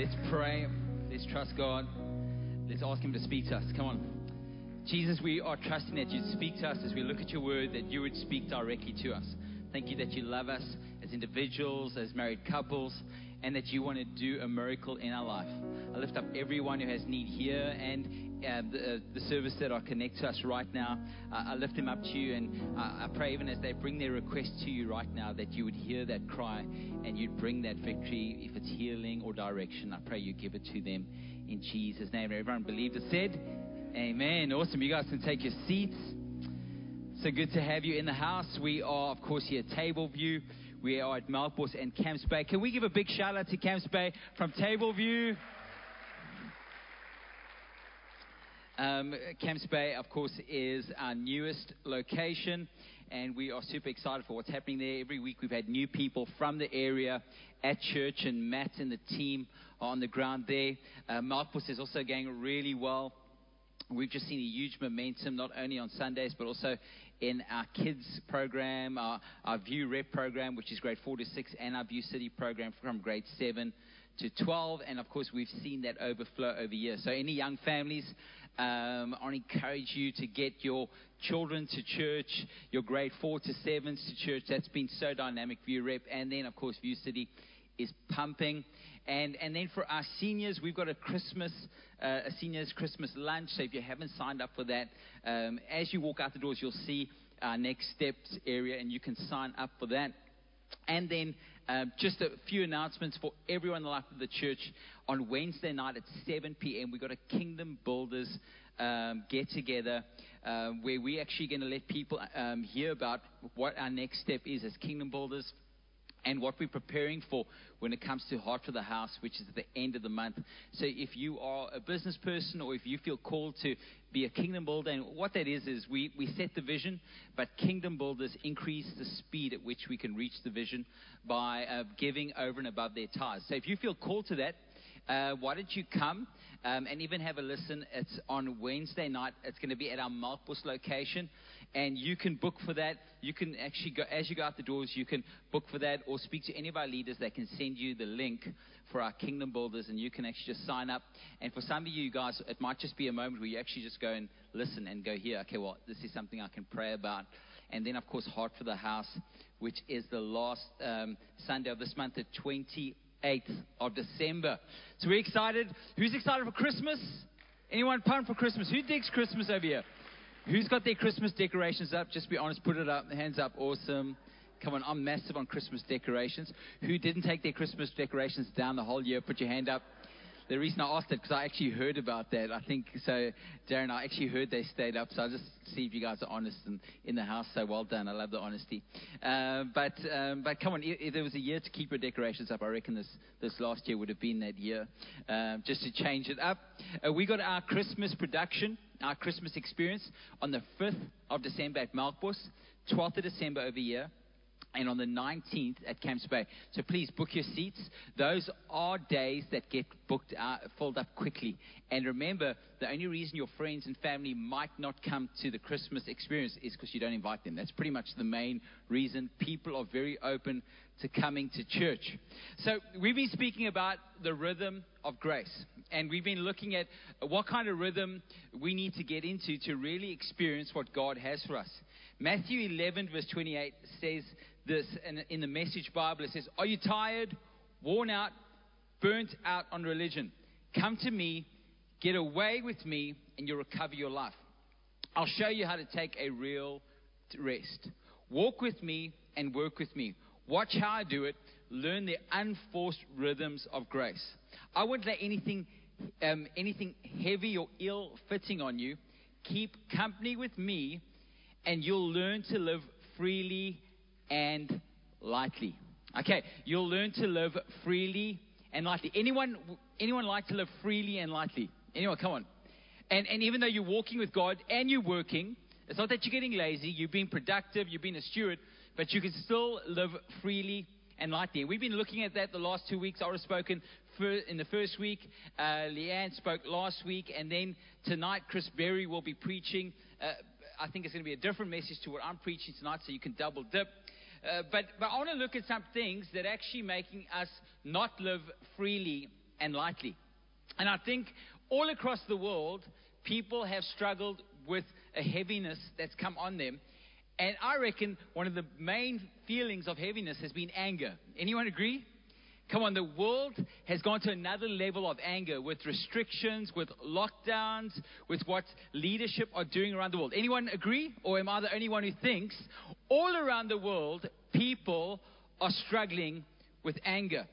Let's pray. Let's trust God. Let's ask Him to speak to us. Come on. Jesus, we are trusting that you'd speak to us as we look at your word, that you would speak directly to us. Thank you that you love us as individuals, as married couples, and that you want to do a miracle in our life. I lift up everyone who has need here and uh, the, uh, the service that are connected to us right now. Uh, I lift them up to you, and I pray even as they bring their request to you right now that you would hear that cry and you'd bring that victory, if it's healing or direction. I pray you give it to them in Jesus' name. Everyone believed it said, Amen. Awesome. You guys can take your seats. So good to have you in the house. We are, of course, here at Table View. We are at Melkbos and Camps Bay. Can we give a big shout out to Camps Bay from Table View? Um, Camps Bay, of course, is our newest location, and we are super excited for what's happening there. Every week we've had new people from the area at church, and Matt and the team are on the ground there. Uh, Melkbos is also going really well. We've just seen a huge momentum, not only on Sundays, but also in our kids program, our, our View Rep program, which is grade 4 to 6, and our View City program from grade 7 to 12. And of course, we've seen that overflow over years. So, any young families, um, I encourage you to get your children to church, your grade 4 to 7s to church. That's been so dynamic, View Rep. And then, of course, View City is pumping. And, and then for our seniors, we've got a Christmas, uh, a seniors Christmas lunch. So if you haven't signed up for that, um, as you walk out the doors, you'll see our next steps area, and you can sign up for that. And then um, just a few announcements for everyone in the life of the church. On Wednesday night at 7 p.m., we've got a Kingdom Builders um, get together uh, where we're actually going to let people um, hear about what our next step is as Kingdom Builders and what we're preparing for when it comes to Heart for the House, which is at the end of the month. So if you are a business person or if you feel called to be a kingdom builder, and what that is, is we, we set the vision, but kingdom builders increase the speed at which we can reach the vision by uh, giving over and above their tithes. So if you feel called to that, uh, why don't you come um, and even have a listen? It's on Wednesday night. It's going to be at our Melkbos location and you can book for that. You can actually go, as you go out the doors, you can book for that or speak to any of our leaders that can send you the link for our kingdom builders and you can actually just sign up. And for some of you guys, it might just be a moment where you actually just go and listen and go here, okay, well, this is something I can pray about. And then, of course, Heart for the House, which is the last um, Sunday of this month, the 28th of December. So we're excited. Who's excited for Christmas? Anyone pumped for Christmas? Who digs Christmas over here? Who's got their Christmas decorations up? Just be honest, put it up. Hands up. Awesome. Come on, I'm massive on Christmas decorations. Who didn't take their Christmas decorations down the whole year? Put your hand up. The reason I asked it because I actually heard about that. I think so, Darren. I actually heard they stayed up, so I'll just see if you guys are honest and in the house. So well done. I love the honesty. Uh, but um, but come on, if, there was a year to keep your decorations up, I reckon this this last year would have been that year, uh, just to change it up. Uh, we got our Christmas production our Christmas experience on the 5th of December at Melkbos, 12th of December over here, and on the 19th at Camps Bay. So please book your seats. Those are days that get booked, uh, filled up quickly. And remember, the only reason your friends and family might not come to the Christmas experience is because you don't invite them. That's pretty much the main reason. People are very open to coming to church. So we've been speaking about the rhythm of grace. And we've been looking at what kind of rhythm we need to get into to really experience what God has for us. Matthew 11, verse 28 says this in, in the Message Bible. It says, Are you tired, worn out, burnt out on religion? Come to me, get away with me, and you'll recover your life. I'll show you how to take a real rest. Walk with me and work with me. Watch how I do it. Learn the unforced rhythms of grace. I won't let anything, um, anything heavy or ill fitting on you. Keep company with me, and you'll learn to live freely and lightly. Okay, you'll learn to live freely and lightly. Anyone, anyone like to live freely and lightly? Anyone? Come on. And, and even though you're walking with God and you're working, it's not that you're getting lazy. You've been productive. You've been a steward, but you can still live freely and lightly. We've been looking at that the last two weeks. I have spoken in the first week. Uh, Leanne spoke last week, and then tonight Chris Berry will be preaching. Uh, I think it's going to be a different message to what I'm preaching tonight, so you can double dip. Uh, but, but I want to look at some things that are actually making us not live freely and lightly. And I think all across the world, people have struggled with a heaviness that's come on them. And I reckon one of the main feelings of heaviness has been anger. Anyone agree? Come on, the world has gone to another level of anger with restrictions, with lockdowns, with what leadership are doing around the world. Anyone agree? Or am I the only one who thinks all around the world people are struggling with anger?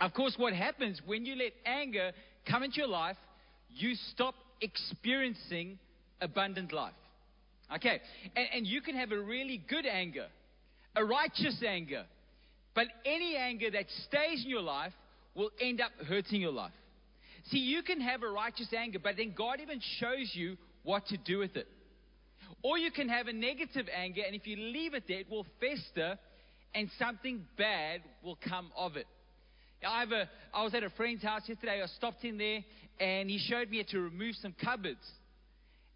Of course, what happens when you let anger come into your life, you stop experiencing abundant life. Okay, and, and you can have a really good anger, a righteous anger, but any anger that stays in your life will end up hurting your life. See, you can have a righteous anger, but then God even shows you what to do with it. Or you can have a negative anger, and if you leave it there, it will fester and something bad will come of it. I, have a, I was at a friend's house yesterday. I stopped in there, and he showed me how to remove some cupboards.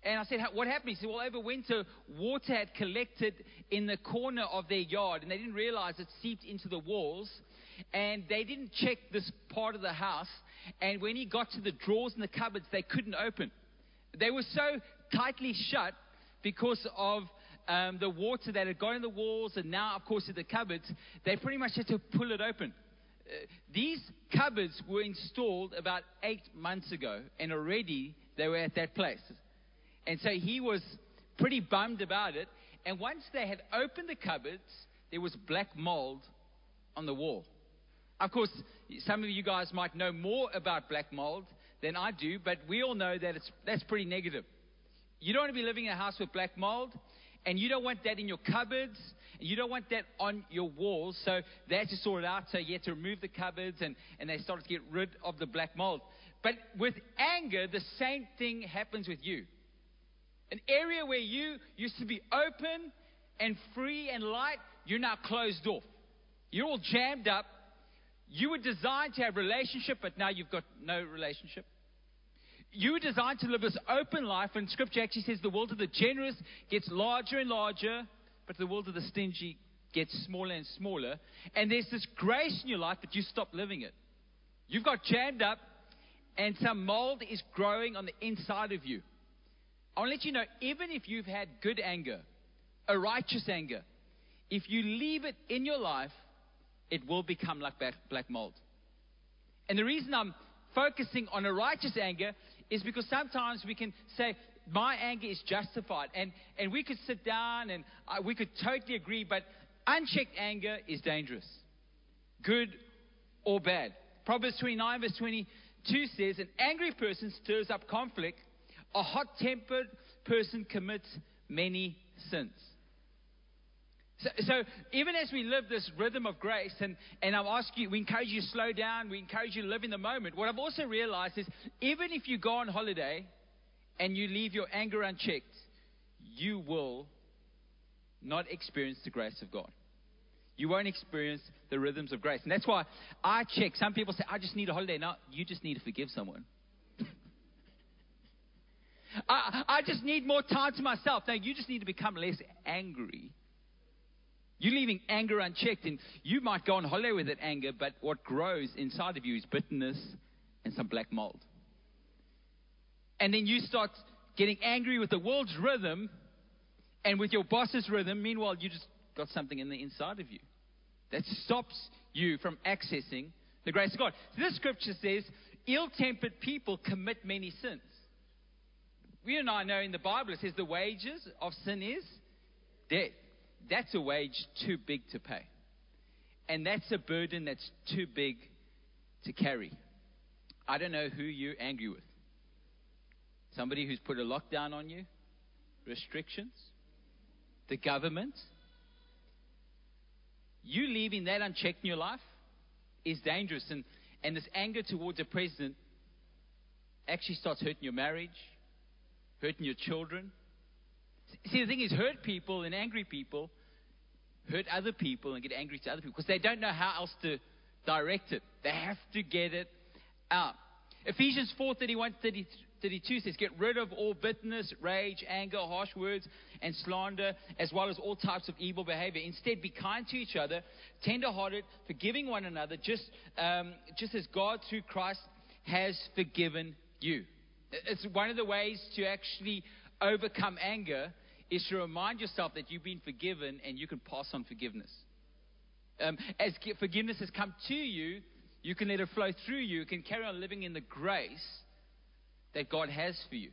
And I said, What happened? He said, Well, over winter, water had collected in the corner of their yard, and they didn't realize it seeped into the walls. And they didn't check this part of the house. And when he got to the drawers in the cupboards, they couldn't open. They were so tightly shut because of um, the water that had gone in the walls, and now, of course, in the cupboards, they pretty much had to pull it open. Uh, these cupboards were installed about eight months ago, and already they were at that place. And so he was pretty bummed about it. And once they had opened the cupboards, there was black mold on the wall. Of course, some of you guys might know more about black mold than I do, but we all know that it's, that's pretty negative. You don't want to be living in a house with black mold, and you don't want that in your cupboards, and you don't want that on your walls. So they had to sort it out. So you had to remove the cupboards, and, and they started to get rid of the black mold. But with anger, the same thing happens with you. An area where you used to be open and free and light, you're now closed off. You're all jammed up. You were designed to have relationship, but now you've got no relationship. You were designed to live this open life, and Scripture actually says the world of the generous gets larger and larger, but the world of the stingy gets smaller and smaller. And there's this grace in your life, but you stop living it. You've got jammed up, and some mold is growing on the inside of you. I want to let you know, even if you've had good anger, a righteous anger, if you leave it in your life, it will become like black mold. And the reason I'm focusing on a righteous anger is because sometimes we can say, my anger is justified. And, and we could sit down and uh, we could totally agree, but unchecked anger is dangerous, good or bad. Proverbs 29, verse 22 says, An angry person stirs up conflict a hot tempered person commits many sins. So, so, even as we live this rhythm of grace, and, and I'm asking you, we encourage you to slow down, we encourage you to live in the moment. What I've also realized is even if you go on holiday and you leave your anger unchecked, you will not experience the grace of God. You won't experience the rhythms of grace. And that's why I check. Some people say, I just need a holiday. No, you just need to forgive someone. I, I just need more time to myself. No, you just need to become less angry. You're leaving anger unchecked, and you might go on holiday with that anger, but what grows inside of you is bitterness and some black mold. And then you start getting angry with the world's rhythm and with your boss's rhythm. Meanwhile, you just got something in the inside of you that stops you from accessing the grace of God. So this scripture says, ill tempered people commit many sins we and I know in the Bible it says the wages of sin is death. That's a wage too big to pay. And that's a burden that's too big to carry. I don't know who you're angry with. Somebody who's put a lockdown on you, restrictions, the government. You leaving that unchecked in your life is dangerous. And, and this anger towards the president actually starts hurting your marriage, hurting your children. See, the thing is, hurt people and angry people hurt other people and get angry to other people because they don't know how else to direct it. They have to get it out. Ephesians 4 31 32 says, Get rid of all bitterness, rage, anger, harsh words, and slander, as well as all types of evil behavior. Instead, be kind to each other, tender hearted, forgiving one another, just, um, just as God through Christ has forgiven you. It's one of the ways to actually overcome anger is to remind yourself that you've been forgiven and you can pass on forgiveness. Um, as forgiveness has come to you, you can let it flow through you. You can carry on living in the grace that God has for you.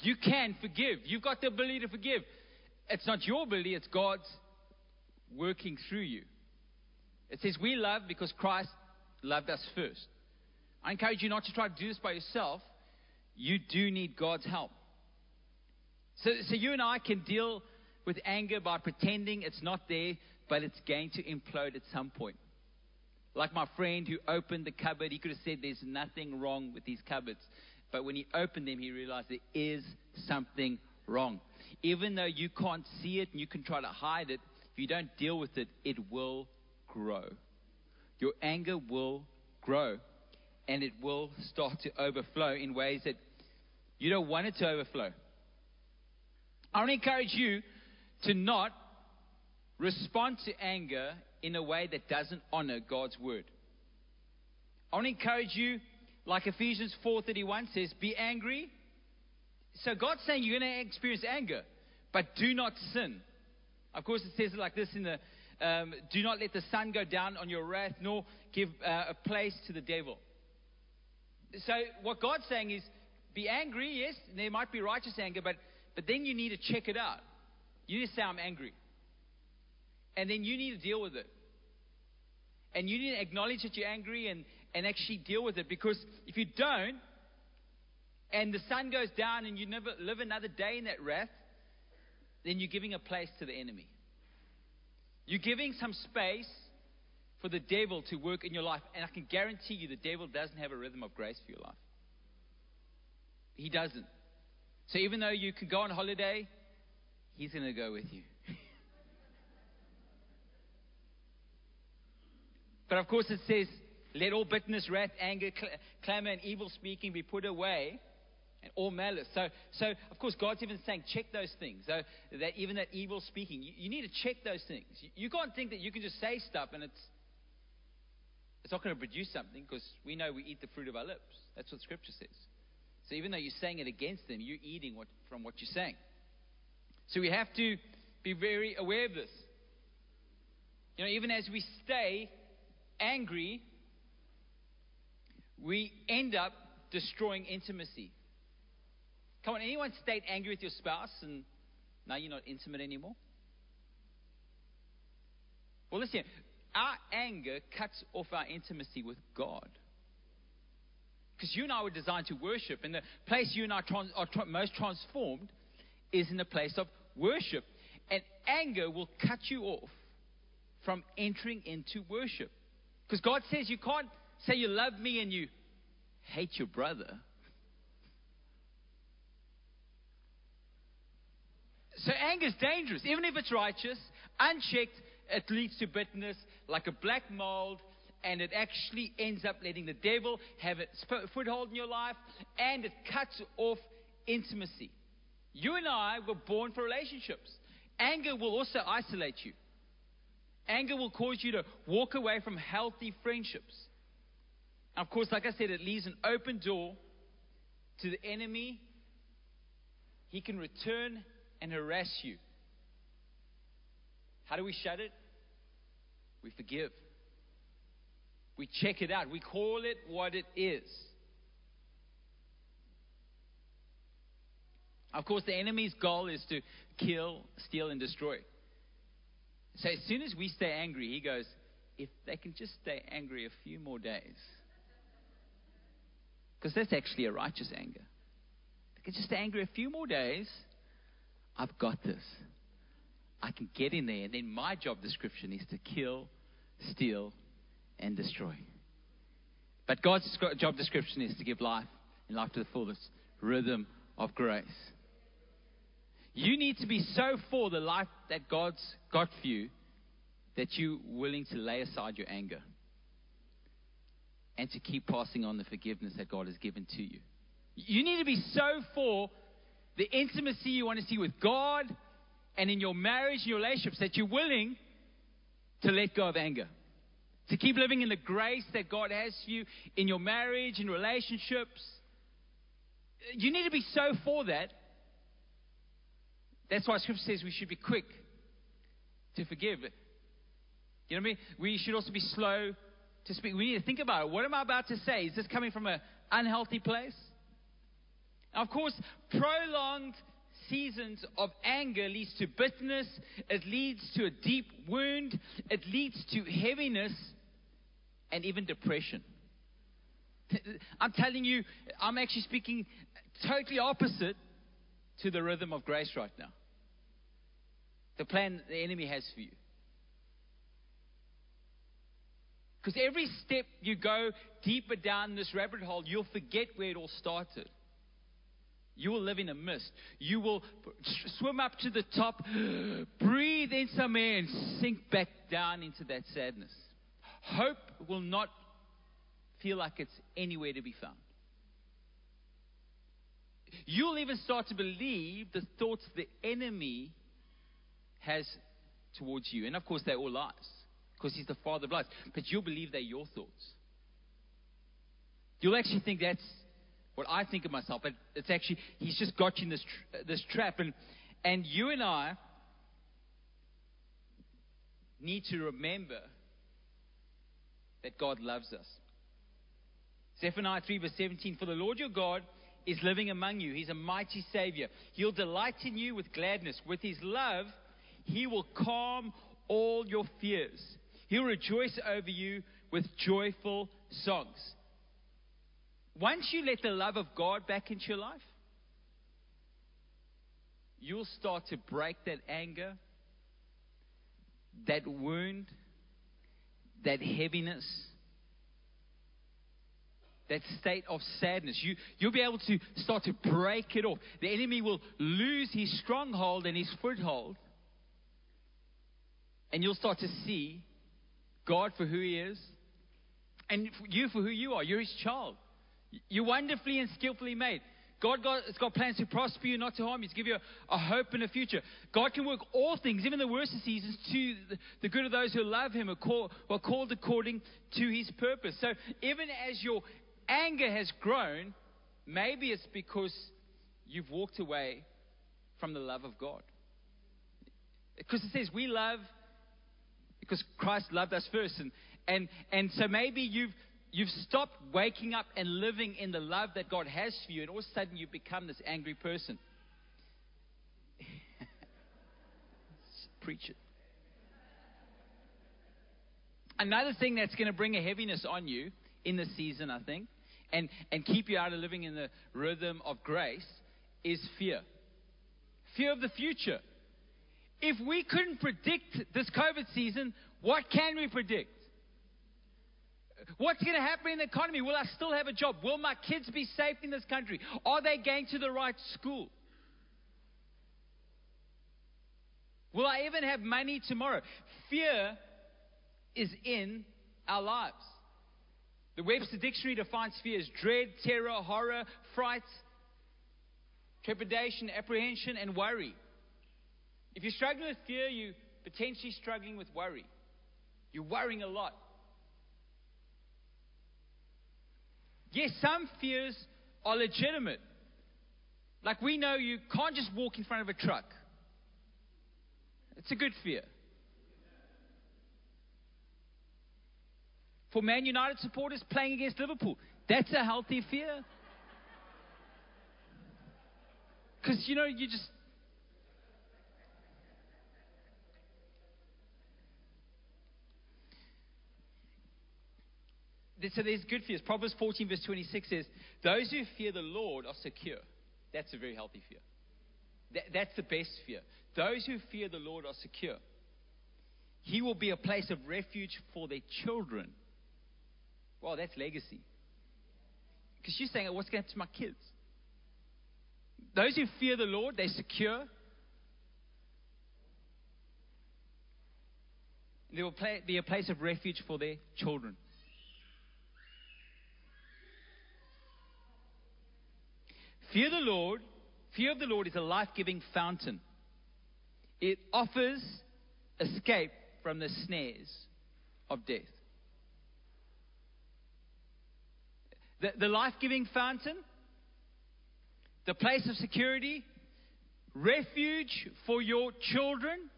You can forgive. You've got the ability to forgive. It's not your ability, it's God's working through you. It says we love because Christ loved us first. I encourage you not to try to do this by yourself. You do need God's help. So, so you and I can deal with anger by pretending it's not there, but it's going to implode at some point. Like my friend who opened the cupboard, he could have said there's nothing wrong with these cupboards. But when he opened them, he realized there is something wrong. Even though you can't see it and you can try to hide it, if you don't deal with it, it will grow. Your anger will grow and it will start to overflow in ways that you don't want it to overflow. I want to encourage you to not respond to anger in a way that doesn't honor God's word. I want to encourage you, like Ephesians 4:31 says, be angry. So God's saying you're going to experience anger, but do not sin. Of course, it says it like this in the um, do not let the sun go down on your wrath, nor give uh, a place to the devil. So, what God's saying is be angry, yes, there might be righteous anger, but, but then you need to check it out. You need to say, I'm angry. And then you need to deal with it. And you need to acknowledge that you're angry and, and actually deal with it. Because if you don't, and the sun goes down and you never live another day in that wrath, then you're giving a place to the enemy. You're giving some space for the devil to work in your life. And I can guarantee you the devil doesn't have a rhythm of grace for your life. He doesn't. So even though you can go on holiday, he's going to go with you. but of course, it says, let all bitterness, wrath, anger, cl- clamor, and evil speaking be put away and all malice. So, so of course, God's even saying, check those things. So that even that evil speaking, you, you need to check those things. You, you, can't think that you can just say stuff and it's it's not going to produce something because we know we eat the fruit of our lips. That's what Scripture says. So even though you're saying it against them, you're eating what, from what you're saying. So we have to be very aware of this. You know, even as we stay angry, we end up destroying intimacy. Come on, anyone stayed angry with your spouse and now you're not intimate anymore? Well, listen, our anger cuts off our intimacy with God. Because you and I were designed to worship, and the place you and I trans- are tra- most transformed is in the place of worship. And anger will cut you off from entering into worship. Because God says you can't say you love me and you hate your brother. So anger is dangerous, even if it's righteous, unchecked, it leads to bitterness like a black mold, and it actually ends up letting the devil have a foothold in your life, and it cuts off intimacy. You and I were born for relationships. Anger will also isolate you. Anger will cause you to walk away from healthy friendships. Of course, like I said, it leaves an open door to the enemy. He can return and harass you. How do we shut it? We forgive. We check it out. We call it what it is. Of course, the enemy's goal is to kill, steal, and destroy. So as soon as we stay angry, he goes, if they can just stay angry a few more days. Because that's actually a righteous anger. If They can just stay angry a few more days. I've got this. I can get in there, and then my job description is to kill, steal, and destroy. But God's job description is to give life and life to the fullest rhythm of grace. You need to be so for the life that God's got for you that you're willing to lay aside your anger and to keep passing on the forgiveness that God has given to you. You need to be so for the intimacy you want to see with God and in your marriage, and your relationships, that you're willing to let go of anger, to keep living in the grace that God has for you in your marriage, in relationships. You need to be so for that. That's why Scripture says we should be quick to forgive. You know what I mean? We should also be slow to speak. We need to think about it. What am I about to say? Is this coming from an unhealthy place? Of course, prolonged seasons of anger leads to bitterness, it leads to a deep wound, it leads to heaviness and even depression. I'm telling you, I'm actually speaking totally opposite to the rhythm of grace right now. The plan the enemy has for you. Because every step you go deeper down this rabbit hole, you'll forget where it all started. You will live in a mist. You will swim up to the top, breathe in some air, and sink back down into that sadness. Hope will not feel like it's anywhere to be found. You'll even start to believe the thoughts the enemy has towards you. And of course, they're all lies because he's the father of lies. But you'll believe they're your thoughts. You'll actually think that's what I think of myself, but it's actually, he's just got you in this, this trap. And, and you and I need to remember that God loves us. Zephaniah 3, verse 17 For the Lord your God is living among you. He's a mighty Savior. He'll delight in you with gladness. With His love, He will calm all your fears. He'll rejoice over you with joyful songs. Once you let the love of God back into your life, you'll start to break that anger, that wound, that heaviness, that state of sadness. You, you'll be able to start to break it off. The enemy will lose his stronghold and his foothold. And you'll start to see God for who He is, and you for who you are. You're His child. You're wonderfully and skillfully made. God has got plans to prosper you, not to harm you, to give you a, a, hope and a future. God can work all things, even the worst of seasons, to the, the good of those who love Him, are, call, are called according to His purpose. So even as your anger has grown, maybe it's because you've walked away from the love of God. Because it says we love because Christ loved us first. And, and, and so maybe you've, you've stopped waking up and living in the love that God has for you, and all of a sudden you become this angry person. Preach it. Another thing that's going to bring a heaviness on you in the season, I think, and, and keep you out of living in the rhythm of grace is fear. Fear of the future. If we couldn't predict this COVID season, what can we predict? What's going to happen in the economy? Will I still have a job? Will my kids be safe in this country? Are they going to the right school? Will I even have money tomorrow? Fear is in our lives. The Webster Dictionary defines fear as dread, terror, horror, fright, trepidation, apprehension, and worry. If you're struggling with fear, you're potentially struggling with worry. You're worrying a lot. Yes, some fears are legitimate. Like we know you can't just walk in front of a truck. It's a good fear. For Man United supporters playing against Liverpool, that's a healthy fear. Because, you know, you just so there's good fears. Proverbs 14, verse 26 says, Those who fear the Lord are secure. That's a very healthy fear. That, that's the best fear. Those who fear the Lord are secure. He will be a place of refuge for their children. Well, that's legacy. Because you're saying, What's going to happen to my kids? Those who fear the Lord, they're secure. There will be a place of refuge for their children. Fear the Lord. Fear of the Lord is a life giving fountain, it offers escape from the snares of death. The, the life giving fountain, the place of security, refuge for your children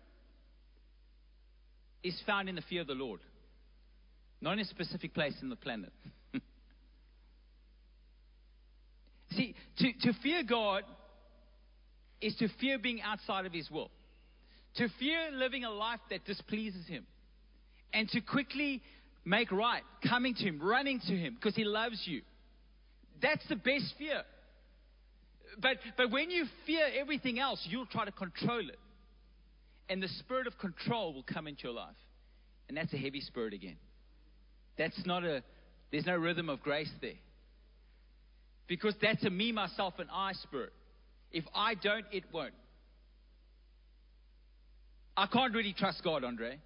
is found in the fear of the Lord, not in a specific place in the planet. See, to, to fear God is to fear being outside of His will, to fear living a life that displeases Him, and to quickly make right, coming to Him, running to Him because He loves you. That's the best fear. But, but when you fear everything else, you'll try to control it. And the spirit of control will come into your life. And that's a heavy spirit again. That's not a, there's no rhythm of grace there. Because that's a me, myself, and I spirit. If I don't, it won't. I can't really trust God, Andre.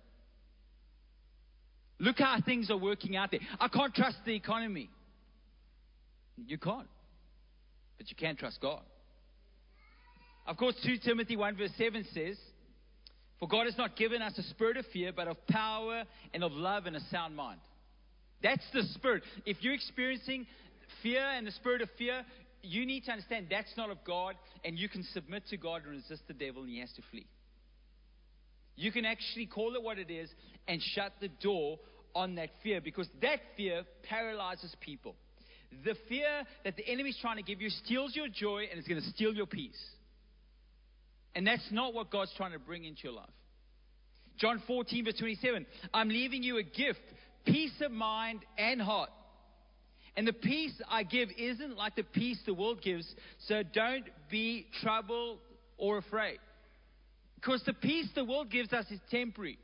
Look how things are working out there. I can't trust the economy. You can't. But you can trust God. Of course, 2 Timothy 1 verse 7 says, For God has not given us a spirit of fear, but of power and of love and a sound mind. That's the spirit. If you're experiencing fear and the spirit of fear, you need to understand that's not of God, and you can submit to God and resist the devil, and he has to flee. You can actually call it what it is and shut the door on that fear because that fear paralyzes people. The fear that the enemy is trying to give you steals your joy and it's going to steal your peace. And that's not what God's trying to bring into your life. John 14, verse 27 I'm leaving you a gift, peace of mind and heart. And the peace I give isn't like the peace the world gives, so don't be troubled or afraid. Because the peace the world gives us is temporary.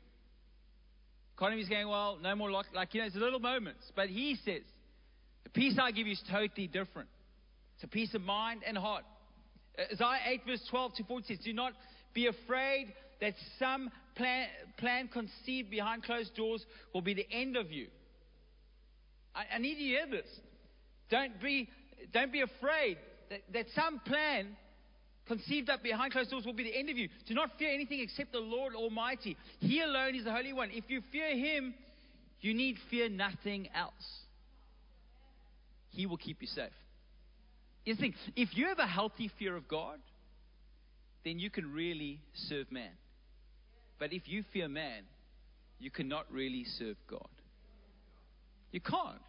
Economy's going, well, no more like, like, you know, it's little moments. But he says, the peace I give you is totally different. It's a peace of mind and heart. Isaiah 8, verse 12 to 14 says, Do not be afraid that some plan, plan conceived behind closed doors will be the end of you. I, I need you to hear this. Don't be, don't be afraid that, that some plan conceived up behind closed doors will be the end of you. Do not fear anything except the Lord Almighty. He alone is the Holy One. If you fear Him, you need fear nothing else. He will keep you safe. You think, if you have a healthy fear of God, then you can really serve man. But if you fear man, you cannot really serve God. You can't.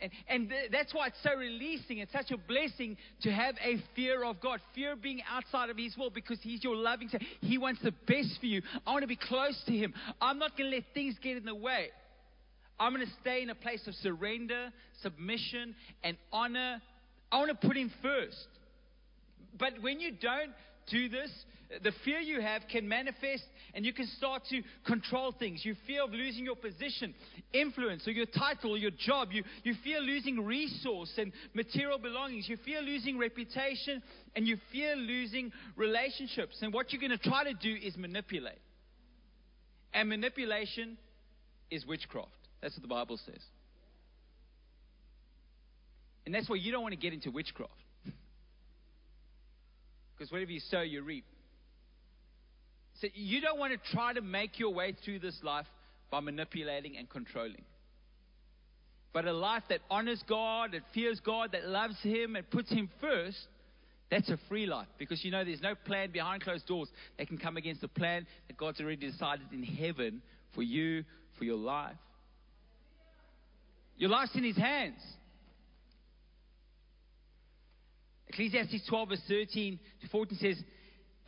And, and th- that's why it's so releasing. It's such a blessing to have a fear of God. Fear being outside of His will because He's your loving Savior. He wants the best for you. I want to be close to Him. I'm not going to let things get in the way. I'm going to stay in a place of surrender, submission, and honor. I want to put Him first. But when you don't do this, the fear you have can manifest and you can start to control things. You fear of losing your position, influence, or your title, or your job. You, you fear losing resource and material belongings. You fear losing reputation and you fear losing relationships. And what you're going to try to do is manipulate. And manipulation is witchcraft. That's what the Bible says. And that's why you don't want to get into witchcraft. Because whatever you sow, you reap. So you don't want to try to make your way through this life by manipulating and controlling. But a life that honors God, that fears God, that loves Him and puts Him first, that's a free life because you know there's no plan behind closed doors that can come against the plan that God's already decided in heaven for you, for your life. Your life's in His hands. Ecclesiastes 12, verse 13 to 14 says,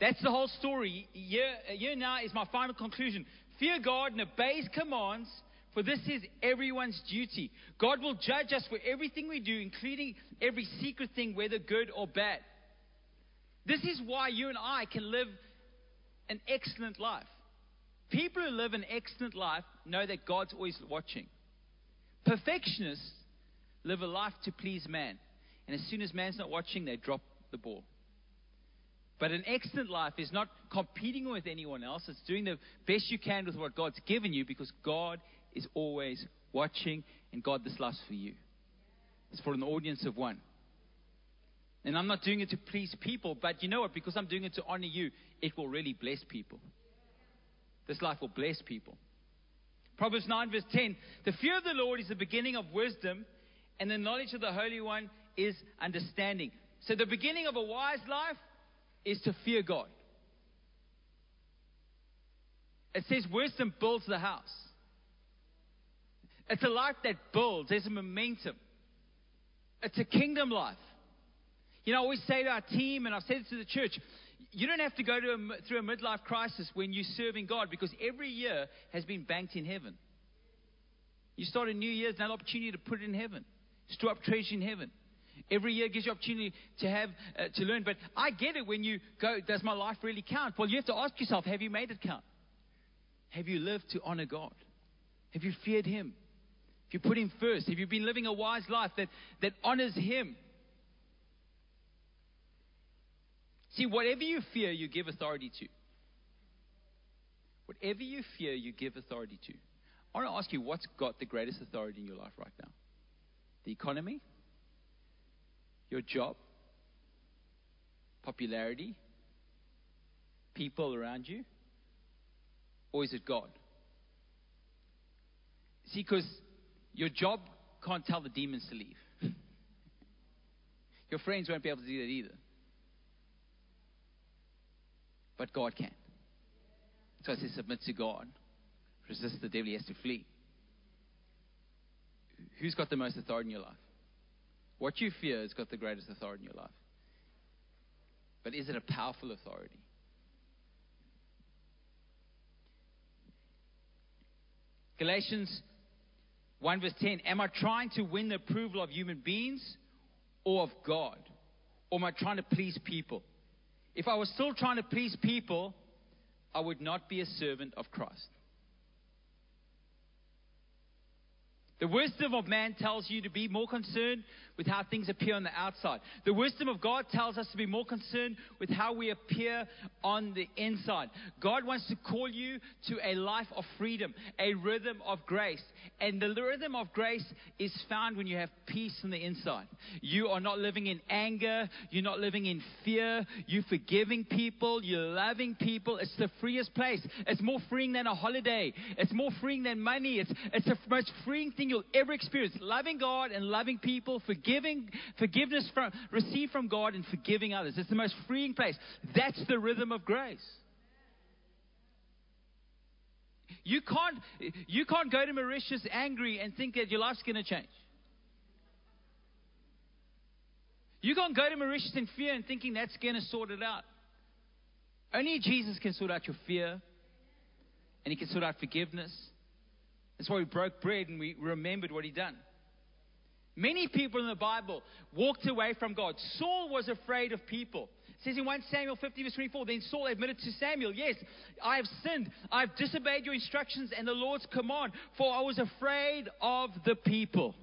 That's the whole story. Here now is my final conclusion. Fear God and obey His commands, for this is everyone's duty. God will judge us for everything we do, including every secret thing, whether good or bad. This is why you and I can live an excellent life. People who live an excellent life know that God's always watching. Perfectionists live a life to please man. And as soon as man's not watching, they drop the ball. But an excellent life is not competing with anyone else. It's doing the best you can with what God's given you because God is always watching and God, this life's for you. It's for an audience of one. And I'm not doing it to please people, but you know what? Because I'm doing it to honor you, it will really bless people. This life will bless people. Proverbs 9, verse 10 The fear of the Lord is the beginning of wisdom, and the knowledge of the Holy One is understanding. So, the beginning of a wise life is to fear God. It says wisdom builds the house. It's a life that builds, there's a momentum. It's a kingdom life. You know, I always say to our team, and I've said it to the church, you don't have to go to a, through a midlife crisis when you're serving God because every year has been banked in heaven. You start a new year, there's another opportunity to put it in heaven, store up treasure in heaven. Every year gives you opportunity to have uh, to learn. But I get it when you go, does my life really count? Well, you have to ask yourself, have you made it count? Have you lived to honor God? Have you feared Him? Have you put Him first? Have you been living a wise life that, that honors Him? See, whatever you fear, you give authority to. Whatever you fear, you give authority to. I want to ask you what's got the greatest authority in your life right now? The economy? Your job? Popularity? People around you? Or is it God? See, because your job can't tell the demons to leave. Your friends won't be able to do that either. But God can. So I say, submit to God. Resist the devil, he has to flee. Who's got the most authority in your life? What you fear has got the greatest authority in your life. But is it a powerful authority? Galatians 1 verse 10 Am I trying to win the approval of human beings or of God? Or am I trying to please people? If I was still trying to please people, I would not be a servant of Christ. The wisdom of man tells you to be more concerned with how things appear on the outside. The wisdom of God tells us to be more concerned with how we appear on the inside. God wants to call you to a life of freedom, a rhythm of grace. And the rhythm of grace is found when you have peace on the inside. You are not living in anger, you're not living in fear, you're forgiving people, you're loving people. It's the freest place. It's more freeing than a holiday, it's more freeing than money. It's, it's the most freeing thing you'll ever experience. Loving God and loving people, forgiving, forgiveness from, received from God and forgiving others. It's the most freeing place. That's the rhythm of grace. You can't, you can't go to Mauritius angry and think that your life's going to change. You can't go to Mauritius in fear and thinking that's going to sort it out. Only Jesus can sort out your fear, and He can sort out forgiveness. That's why we broke bread and we remembered what He'd done. Many people in the Bible walked away from God. Saul was afraid of people. It says in 1 Samuel 50, verse 24, then Saul admitted to Samuel, Yes, I have sinned. I've disobeyed your instructions and the Lord's command, for I was afraid of the people.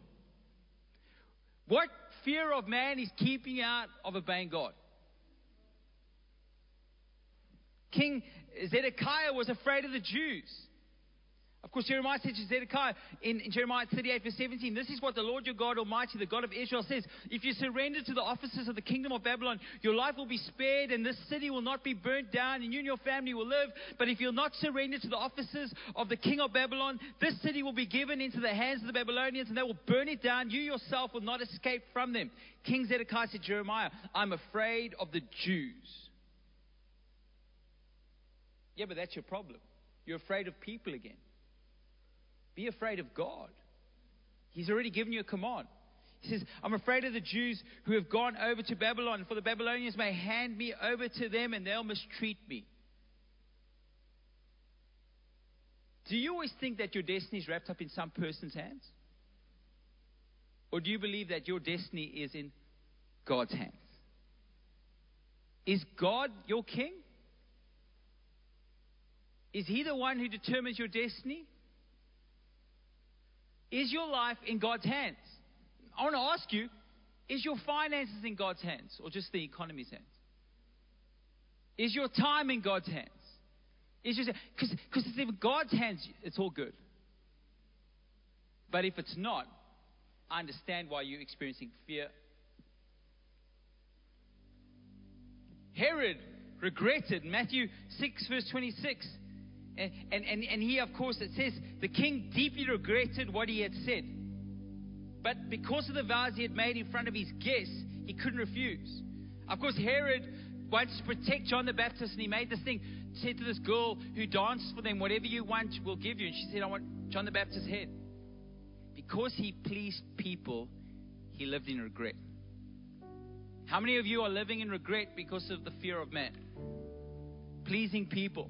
What fear of man is keeping out of obeying God? King Zedekiah was afraid of the Jews. Of course, Jeremiah says to Zedekiah in, in, Jeremiah 38, verse 17, This is what the Lord your God Almighty, the God of Israel, says. If you surrender to the officers of the kingdom of Babylon, your life will be spared, and this city will not be burnt down, and you and your family will live. But if you'll not surrender to the officers of the king of Babylon, this city will be given into the hands of the Babylonians, and they will burn it down. You yourself will not escape from them. King Zedekiah said to Jeremiah, I'm afraid of the Jews. Yeah, but that's your problem. You're afraid of people again. Be afraid of God. He's already given you a command. He says, I'm afraid of the Jews who have gone over to Babylon, for the Babylonians may hand me over to them and they'll mistreat me. Do you always think that your destiny is wrapped up in some person's hands? Or do you believe that your destiny is in God's hands? Is God your king? Is He the one who determines your destiny? Is your life in God's hands? I want to ask you is your finances in God's hands or just the economy's hands? Is your time in God's hands? Is because because it's in God's hands, it's all good. But if it's not, I understand why you're experiencing fear. Herod regretted Matthew 6 verse 26. And, and, and, he, of course, it says the king deeply regretted what he had said. But because of the vows he had made in front of his guests, he couldn't refuse. Of course, Herod wants to protect John the Baptist, and he made this thing, said to this girl who danced for them, Whatever you want, we'll give you. And she said, I want John the Baptist's head. Because he pleased people, he lived in regret. How many of you are living in regret because of the fear of man? Pleasing people.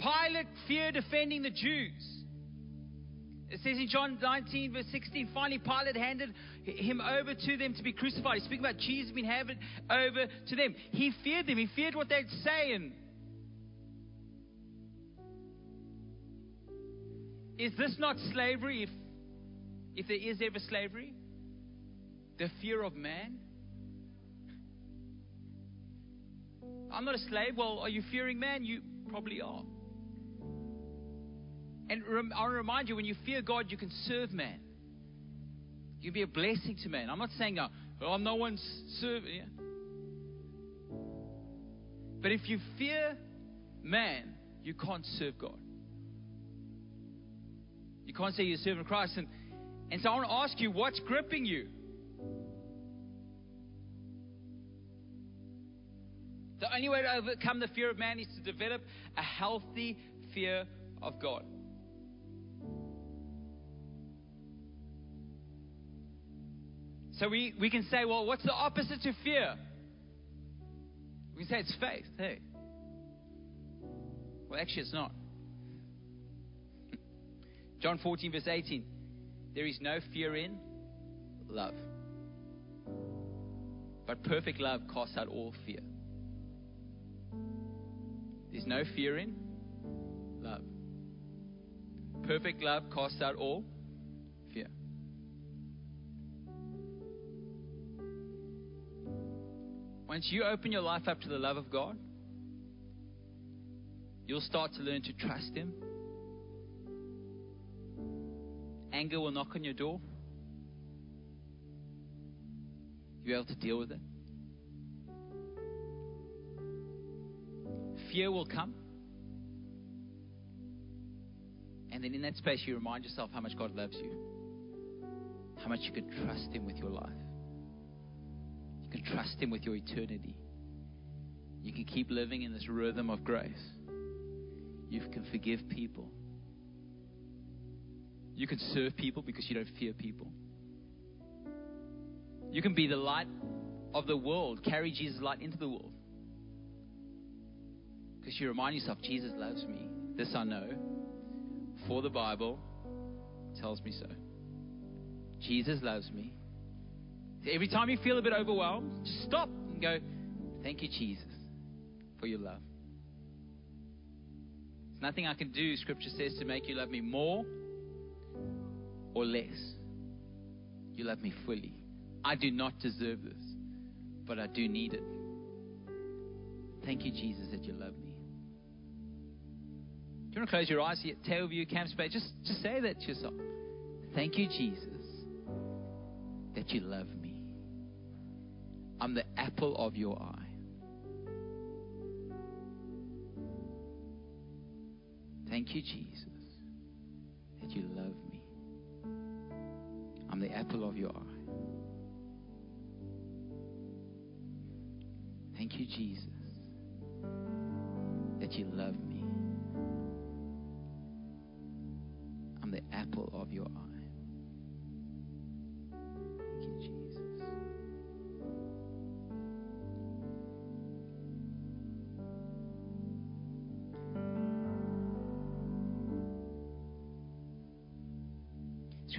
Pilate feared offending the Jews. It says in John 19, verse 16, finally Pilate handed him over to them to be crucified. He's speaking about Jesus being handed over to them. He feared them, he feared what they'd say. And is this not slavery if, if there is ever slavery? The fear of man? I'm not a slave. Well, are you fearing man? You probably are. And rem- I'll remind you, when you fear God, you can serve man. You can be a blessing to man. I'm not saying, oh, oh no one's serving. Yeah. But if you fear man, you can't serve God. You can't say you're serving Christ. And, and so I want to ask you, what's gripping you? The only way to overcome the fear of man is to develop a healthy fear of God. So we, we can say, well, what's the opposite to fear? We can say it's faith. Hey. Well, actually, it's not. John 14, verse 18. There is no fear in love. But perfect love casts out all fear. There's no fear in love. Perfect love casts out all Once you open your life up to the love of God, you'll start to learn to trust Him. Anger will knock on your door. You'll be able to deal with it. Fear will come. And then in that space, you remind yourself how much God loves you, how much you can trust Him with your life. You can trust Him with your eternity. You can keep living in this rhythm of grace. You can forgive people. You can serve people because you don't fear people. You can be the light of the world, carry Jesus' light into the world. Because you remind yourself, Jesus loves me. This I know, for the Bible tells me so. Jesus loves me. Every time you feel a bit overwhelmed, just stop and go, Thank you, Jesus, for your love. There's nothing I can do, Scripture says, to make you love me more or less. You love me fully. I do not deserve this, but I do need it. Thank you, Jesus, that you love me. Do you want to close your eyes? Table View, Camps Bay. Just, just say that to yourself. Thank you, Jesus, that you love me. I'm the apple of your eye. Thank you, Jesus, that you love me. I'm the apple of your eye. Thank you, Jesus, that you love me. I'm the apple of your eye.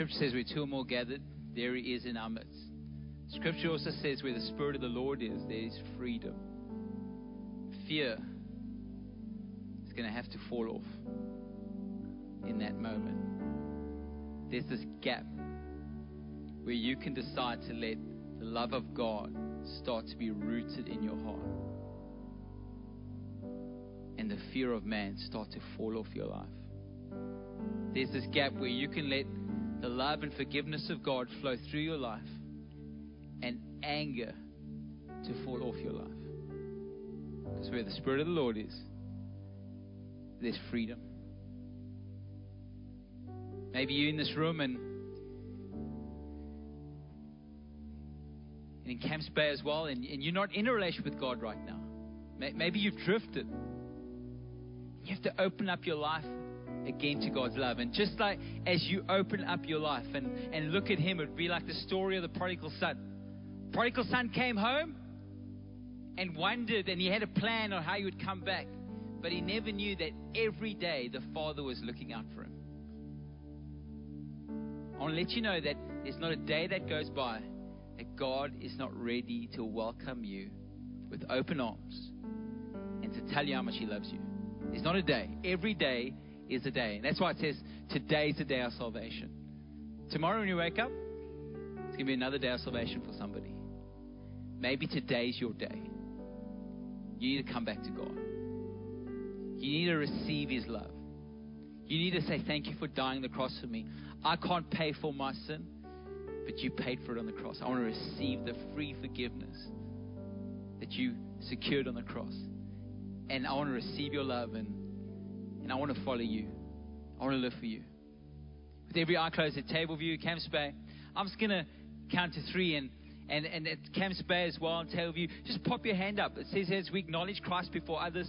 Scripture says, where two or more gathered, there he is in our midst. Scripture also says, where the Spirit of the Lord is, there is freedom. Fear is going to have to fall off in that moment. There's this gap where you can decide to let the love of God start to be rooted in your heart. And the fear of man start to fall off your life. There's this gap where you can let the love and forgiveness of God flow through your life and anger to fall off your life. Because where the Spirit of the Lord is, there's freedom. Maybe you're in this room and, and in Camps Bay as well, and, and you're not in a relationship with God right now. Maybe you've drifted. You have to open up your life again to God's love. And just like as you open up your life and, and look at Him, it would be like the story of the prodigal son. Prodigal son came home and wondered, and he had a plan on how he would come back. But he never knew that every day the Father was looking out for him. I want to let you know that there's not a day that goes by that God is not ready to welcome you with open arms and to tell you how much He loves you. There's not a day. Every day is a day. And that's why it says today's the day of salvation. Tomorrow when you wake up, it's going to be another day of salvation for somebody. Maybe today's your day. You need to come back to God. You need to receive His love. You need to say, Thank you for dying on the cross for me. I can't pay for my sin, but you paid for it on the cross. I want to receive the free forgiveness that you secured on the cross. And I want to receive your love and, and I want to follow you. I want to live for you. With every eye closed at table view, Camps Bay, I'm just going to count to three and and, and at Camps Bay as well, and you, just pop your hand up. It says as we acknowledge Christ before others,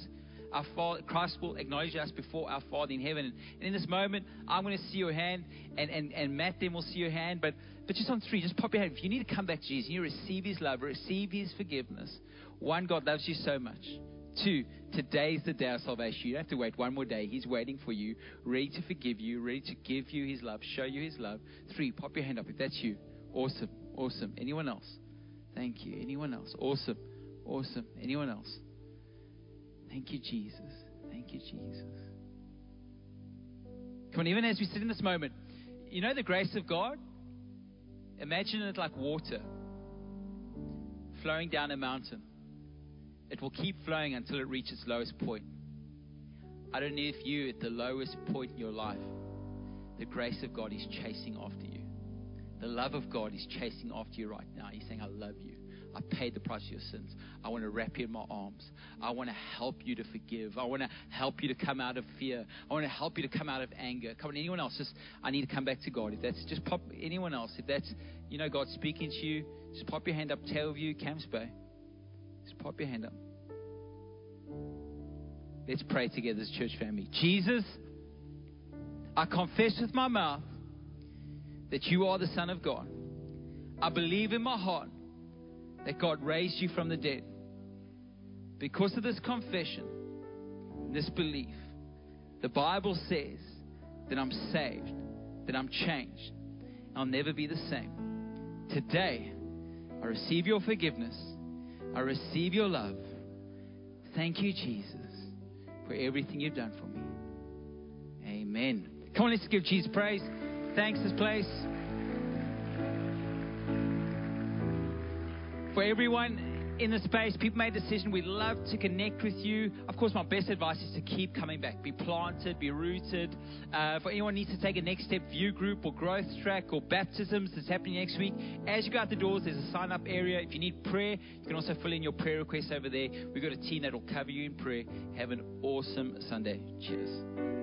our Father, Christ will acknowledge us before our Father in heaven. And in this moment, I'm going to see your hand, and, and, and Matt then will see your hand. But, but just on three, just pop your hand. If you need to come back to Jesus, you receive His love, receive His forgiveness. One, God loves you so much. Two, today's the day of salvation. You don't have to wait one more day. He's waiting for you, ready to forgive you, ready to give you His love, show you His love. Three, pop your hand up if that's you. Awesome. Awesome. Anyone else? Thank you. Anyone else? Awesome. Awesome. Anyone else? Thank you, Jesus. Thank you, Jesus. Come on, even as we sit in this moment, you know the grace of God? Imagine it like water flowing down a mountain. It will keep flowing until it reaches its lowest point. I don't know if you, at the lowest point in your life, the grace of God is chasing after you. The love of God is chasing after you right now. He's saying, I love you. I paid the price for your sins. I want to wrap you in my arms. I want to help you to forgive. I want to help you to come out of fear. I want to help you to come out of anger. Come on, anyone else? Just I need to come back to God. If that's just pop anyone else. If that's you know God speaking to you, just pop your hand up. Table View, Camps Bay. Just pop your hand up. Let's pray together as church family. Jesus, I confess with my mouth that you are the Son of God. I believe in my heart that God raised you from the dead. Because of this confession, this belief, the Bible says that I'm saved, that I'm changed. I'll never be the same. Today, I receive your forgiveness. I receive your love. Thank you, Jesus, for everything you've done for me. Amen. Come on, let's give Jesus praise. Thanks, this place. For everyone in the space, people made a decision. We'd love to connect with you. Of course, my best advice is to keep coming back. Be planted, be rooted. Uh, for anyone needs to take a next step, view group or growth track or baptisms that's happening next week. As you go out the doors, there's a sign up area. If you need prayer, you can also fill in your prayer requests over there. We've got a team that will cover you in prayer. Have an awesome Sunday. Cheers.